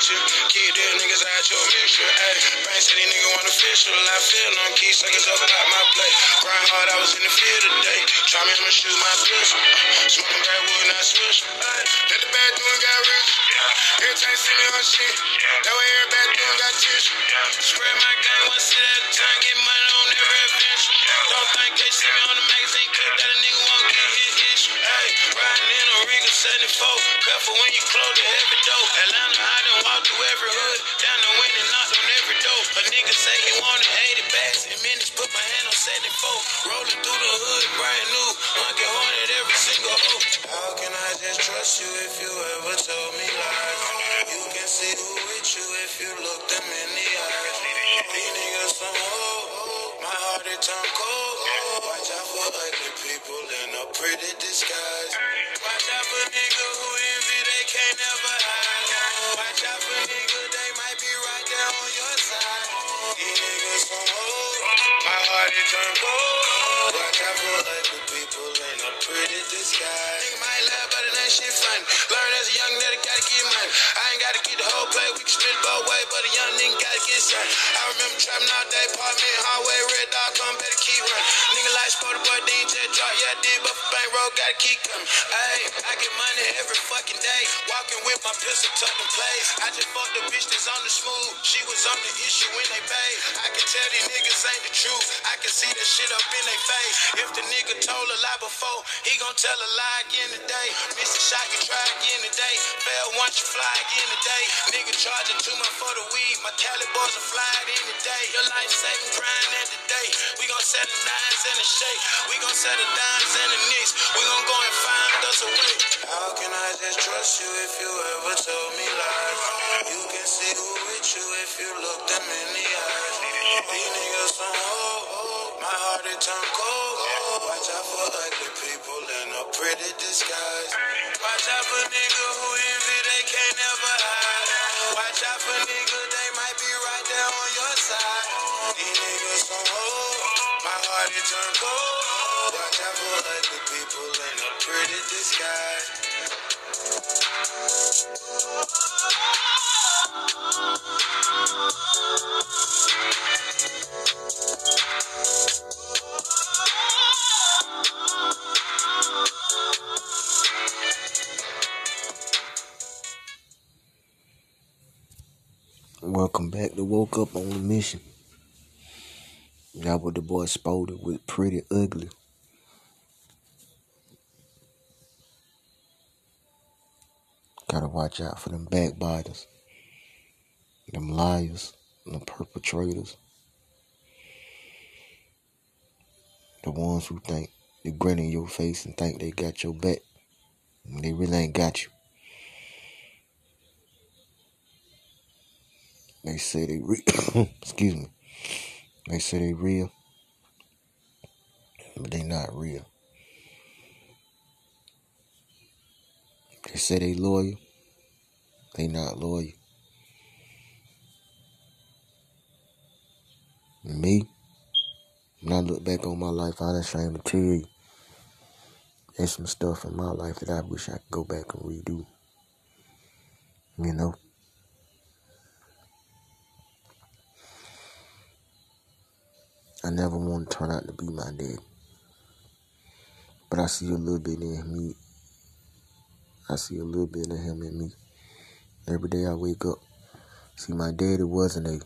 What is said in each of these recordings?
that you. Keep them niggas out your mixture. Ayy, Brain said these niggas want official. I feel them, keep suckers up out my plate. Grind hard, I was in the field today. Try me, I'ma shoot my pistol. Smoking backwood, not switch. Let the bad dude got rich. Every time you see me on shit, that way every bad dude got tissue. Spread my game one sit a time, get money on every adventure. Don't think they see me on the magazine 74. Careful when you close the heavy door. Atlanta, I done walked through every hood. Down the wind and knocked on every door. A nigga say he wanted 80 bags in minutes. Put my hand on 74. Rolling through the hood, brand new. Get haunted every single hoe. How can I just trust you if you ever told me lies? You can see who with you if you look them in the eyes. These niggas some hoes. My heart it turn cold. Out for ugly people in a pretty disguise. Watch out for niggas who envy, they can't never hide. Watch out for niggas, they might be right there on your side. These niggas some hoes. My heart it turn cold. Watch out for ugly people in a pretty disguise. Nigga might laugh, but it ain't shit funny. Learn as a young nigga, gotta get money. I ain't gotta get the whole play, we can split both ways, but a young nigga gotta get something. I remember trapping all day, apartment, hallway, red dot, come better I did, but bankroll, gotta keep coming. Ayy, I get money every fucking day. Walking with my pistol tucked in place. I just fucked the bitch that's on the smooth. She was on the issue when they paid. I can tell these niggas ain't the truth. I can see the shit up in their face. If the nigga told a lie before, he gon' tell a lie again today. Miss a shot, you try again today. Fail once, you fly again today. Nigga charging too much for the weed. My Cali boys are flying in today. Your life saving grind the day. We gon' set the nines in the shake. We gon' set the dimes in the nicks. We gon' go and find us a way. How can I just trust you if you ever told me lies? You can see who with you if you look them in the eyes. These niggas some hoes. My heart it turned cold. Watch out for ugly people in a pretty disguise. Watch out for niggas who envy, they can't never hide. Watch out for niggas, they might be right there on your side. These niggas some hoes. My heart it turn cold. People in a pretty disguise. Welcome back to Woke Up on the Mission. That what the boy Spody with Pretty Ugly. Gotta watch out for them backbiters, them liars, them perpetrators, the ones who think they grin in your face and think they got your back. They really ain't got you. They say they re- excuse me. They say they real, but they not real. They say they loyal, they not loyal. Me, when I look back on my life, I'm ashamed to tell you there's some stuff in my life that I wish I could go back and redo. You know? I never want to turn out to be my dad. But I see a little bit in me. I see a little bit of him in me. Every day I wake up. See, my daddy wasn't a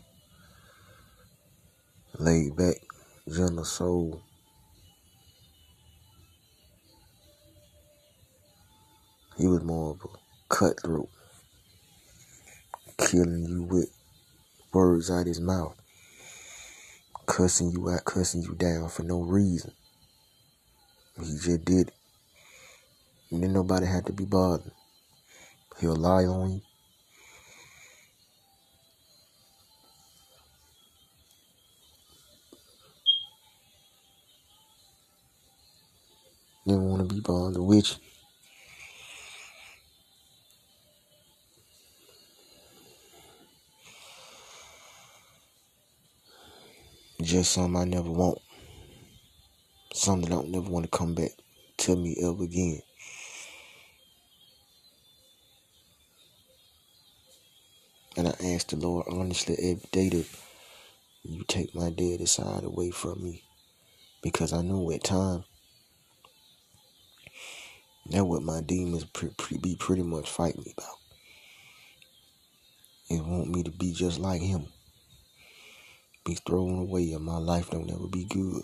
laid back, gentle soul. He was more of a cutthroat, killing you with words out his mouth, cussing you out, cussing you down for no reason. He just did it. And then nobody had to be bothered. He'll lie on you. Didn't want to be bothered with you. just something I never want. Something I don't never want to come back to me ever again. And I ask the Lord honestly every day that you take my daddy side away from me. Because I know at times that what my demons pre- pre- be pretty much fighting me about. It want me to be just like him. Be thrown away and my life don't ever be good.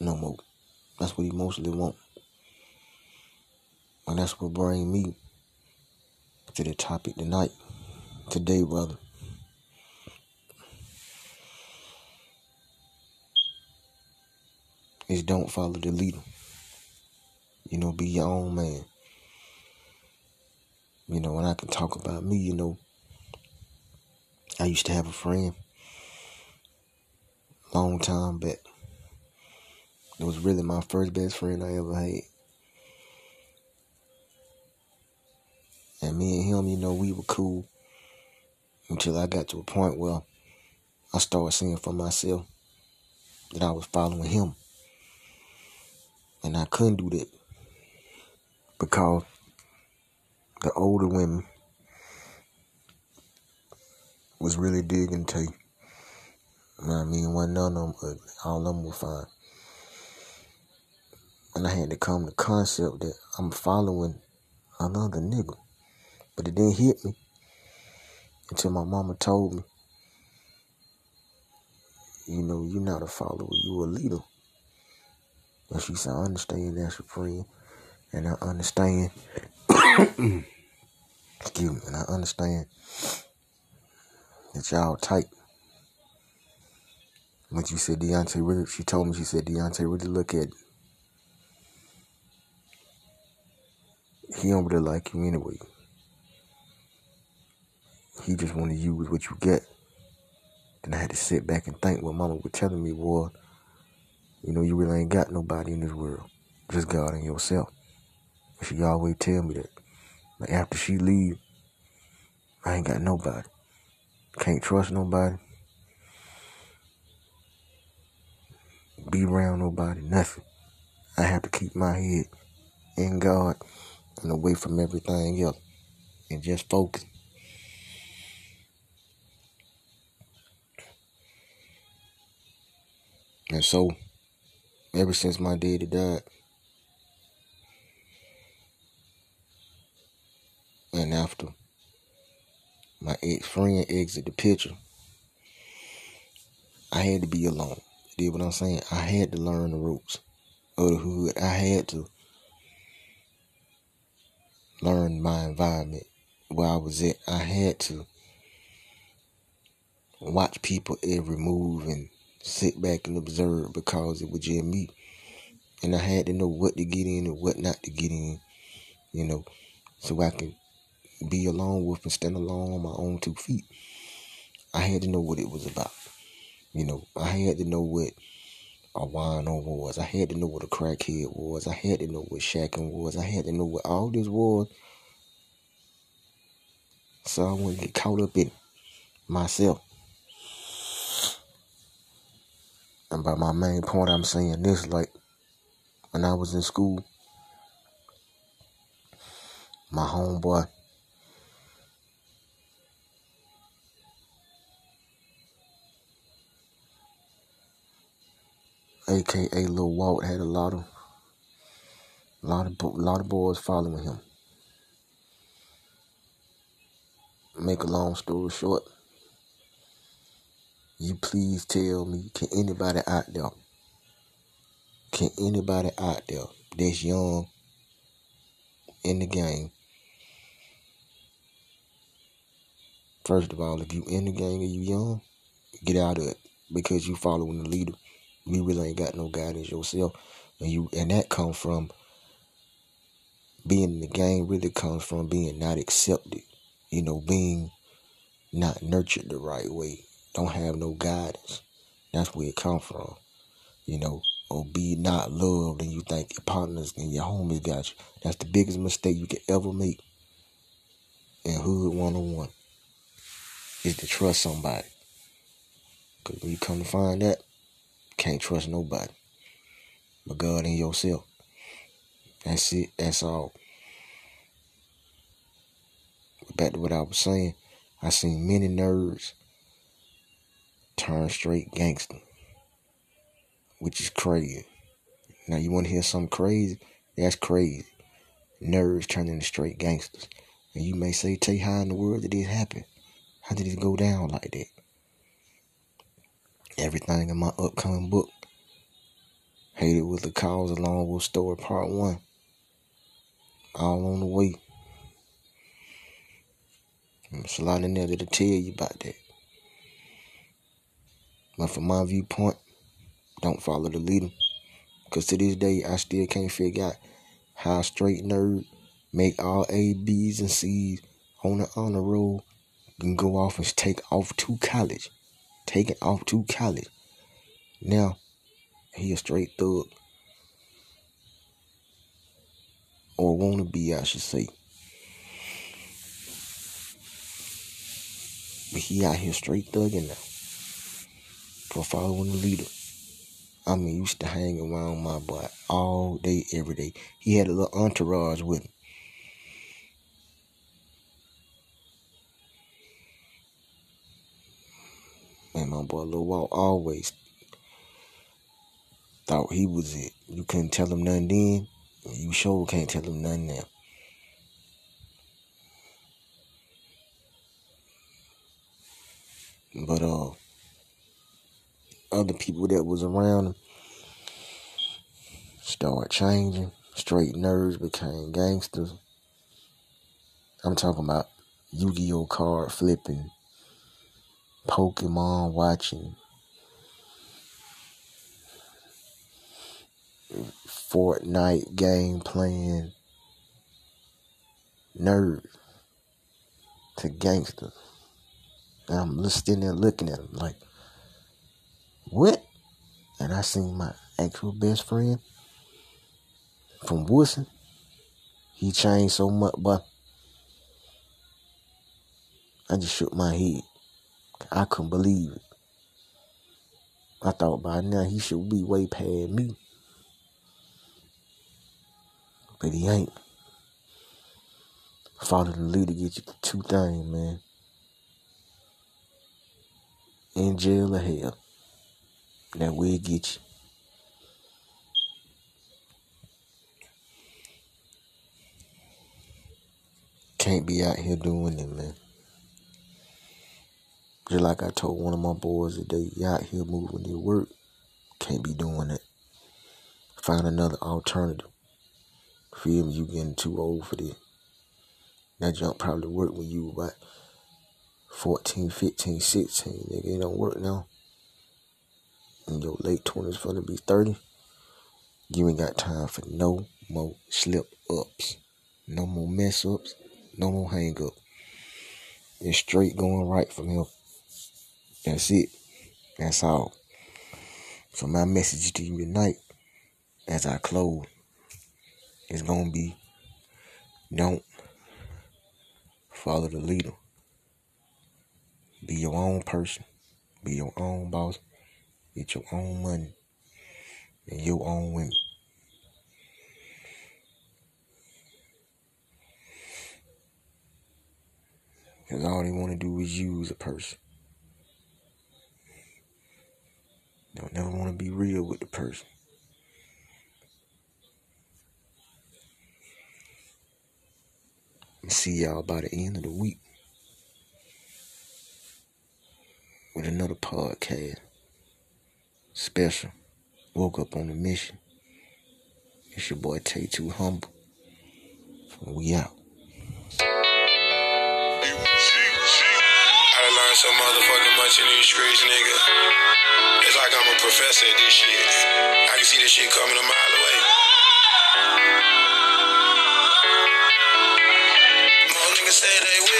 No more. That's what he mostly want. And that's what bring me to the topic tonight. Today, brother. Is don't follow the leader. You know, be your own man. You know, when I can talk about me, you know, I used to have a friend long time back. It was really my first best friend I ever had. And me and him, you know, we were cool until I got to a point where I started seeing for myself that I was following him. And I couldn't do that because the older women was really digging to you. You know I mean? One none of them. All of them were fine. And I had to come to the concept that I'm following another nigga. But it didn't hit me until my mama told me, you know, you're not a follower, you're a leader. And she said, I understand that's your. And I understand, excuse me, and I understand that y'all tight. But you said Deontay really, she told me, she said, Deontay really look at. He don't really like you anyway. He just want to use what you get. Then I had to sit back and think what mama was telling me was, you know, you really ain't got nobody in this world. Just God and yourself. And she always tell me that. Like after she leave, I ain't got nobody. Can't trust nobody. Be around nobody, nothing. I have to keep my head in God and away from everything else and just focus. And so, ever since my daddy died, and after my ex friend exited the picture, I had to be alone. You did what I'm saying? I had to learn the ropes of the hood. I had to learn my environment where I was at. I had to watch people every move and sit back and observe because it was just me. And I had to know what to get in and what not to get in, you know, so I can be alone with and stand alone on my own two feet. I had to know what it was about. You know, I had to know what a wino was. I had to know what a crackhead was. I had to know what shacking was. I had to know what all this was. So I wouldn't get caught up in myself. And by my main point, I'm saying this like when I was in school, my homeboy, aka Lil Walt, had a lot of, lot of, lot of boys following him. Make a long story short, you please tell me, can anybody out there, can anybody out there that's young in the game, first of all, if you in the game and you young, get out of it because you following the leader. You really ain't got no guidance yourself, and you and that come from being in the game. Really comes from being not accepted. You know, being not nurtured the right way. Don't have no guidance. That's where it come from. You know, or be not loved and you think your partners and your homies got you. That's the biggest mistake you can ever make in hood one on one. Is to trust somebody. Cause when you come to find that, can't trust nobody. But God and yourself. That's it. That's all. Back to what I was saying. I seen many nerds turn straight gangster. Which is crazy. Now you wanna hear something crazy? That's crazy. Nerds turning into straight gangsters. And you may say, Tay, how in the world did this happen? How did it go down like that? Everything in my upcoming book, Hated with the Cause, along with Story Part 1. All on the way. There's a lot in there that'll tell you about that. But from my viewpoint, don't follow the leader. Because to this day, I still can't figure out how straight nerd make all A, B's, and C's on the honor roll and go off and take off to college. Take it off to college. Now, he a straight thug. Or wanna be, I should say. But he out here straight thugging now. For following the leader. I mean, used to hang around my boy all day, every day. He had a little entourage with him. And my boy Lil Walt always thought he was it. You couldn't tell him nothing then. You sure can't tell him nothing now. But uh other people that was around him started changing. Straight nerds became gangsters. I'm talking about Yu-Gi-Oh card flipping, Pokemon watching, Fortnite game playing, nerd to gangsters. And I'm listening there looking at them like, what? And I seen my actual best friend from Woodson. He changed so much, but I just shook my head. I couldn't believe it. I thought by now he should be way past me. But he ain't. Follow the leader get you two things, man. In jail or hell. Will get you. Can't be out here doing it, man. Just like I told one of my boys today, you out here moving your work. Can't be doing it. Find another alternative. Feel me? You getting too old for this. That junk probably worked when you about 14, 15, 16. Nigga, it don't work now. In your late 20s, gonna be 30. You ain't got time for no more slip ups. No more mess ups. No more hang up. It's straight going right from here. That's it. That's all. So my message to you tonight, as I close, is gonna be don't follow the leader. Be your own person. Be your own boss. Get your own money. And your own women. Because all they want to do is use a person. They don't never want to be real with the person. See y'all by the end of the week with another podcast. Special. Woke up on a mission. It's your boy Tay Too Humble. We out. I learned so motherfucking much in these streets, nigga. It's like I'm a professor at this shit. I can see this shit coming a mile away.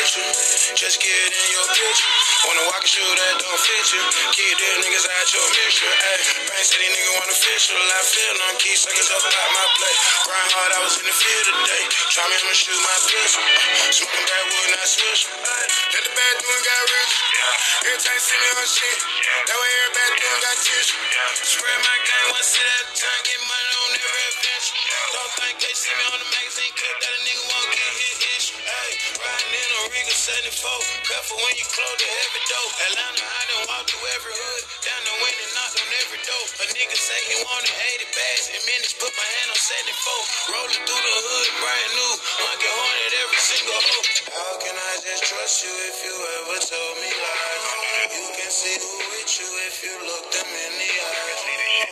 More niggas say they with with you. Just get in your picture. Wanna walk a shoe that don't fit you. Keep them niggas out your mixture. Ayy, Brain said these niggas want official. I feel them key suckers up about my plate. Grind hard, I was in the field today. Try me, I'ma shoot my pistol. Uh, smoking wood, not switch. Let the bad doing got rich. Every time you see me on shit, that way every bad doing got tissue. Spread my game, one sit at a time, get money on every adventure. Don't think they see me on the magazine clip that a nigga won't get his issue. Hey, riding in a Riga 74. Careful when you close the heavy door. Atlanta, I done walked through every hood. Down the wind and knocked on every door. A nigga say he wanted 80 bags. In minutes, put my hand on 74. Rolling through the hood, brand new. Hunky hornet every single hoe. How can I just trust you if you ever told me lies? You can see who with you if you look them in the eyes.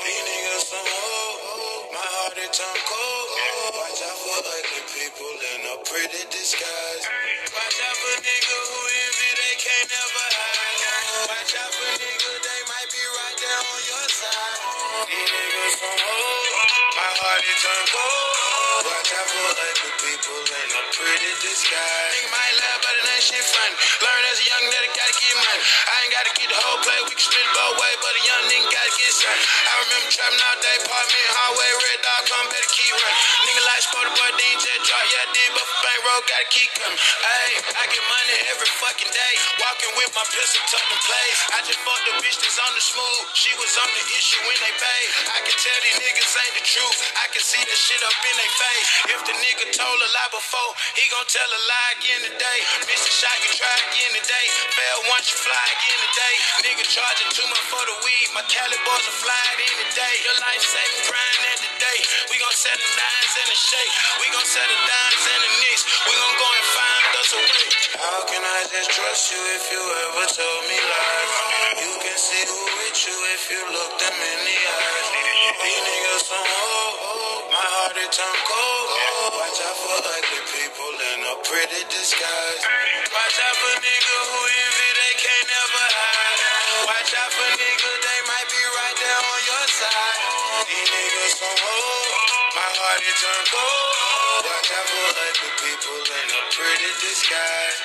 These niggas some hoes. My heart it turn cold. Watch out for ugly people in a pretty disguise. Watch out for nigga who envy they can't never hide. Watch out for nigga they might be right there on your side. These niggas some hoes. My heart it turn cold. Watch out for ugly people in a pretty disguise. Nigga might laugh, but it ain't shit funny. Learn as a young nigga, gotta get money. I ain't gotta get the whole play, we can split both ways, but a young nigga gotta get something. I remember trapping all day, apartment, hallway, red dog, come better keep running. Nigga like Sporty Boy, DJ drop, yeah, I did, but for bankroll, gotta keep coming. Hey, I get money every fucking day. Walking with my pistol tucked in place. I just fucked the bitch that's on the smooth. She was on the issue when they paid. I can tell these niggas ain't the truth. I can see that shit up in their face. If the nigga told a lie before, he gon' tell a lie again today. Miss a shot, you try again today. Fail once, you fly again today. Nigga charging too much for the weed. My Cali boys are flying in today. Your life saving grind at the day. We gon' set the nines in the shake. We gon' set the dimes in the nicks. We gon' go and find us a way. How can I just trust you if you ever told me lies? You can see who with you if you look them in the eyes. These niggas some hoes. My heart it turned cold. Watch out for ugly people in a pretty disguise. Watch out for nigga who envy they can't never hide. Watch out for nigga they might be right there on your side. These niggas so hoes. My heart it turned cold. Watch out for ugly people in a pretty disguise.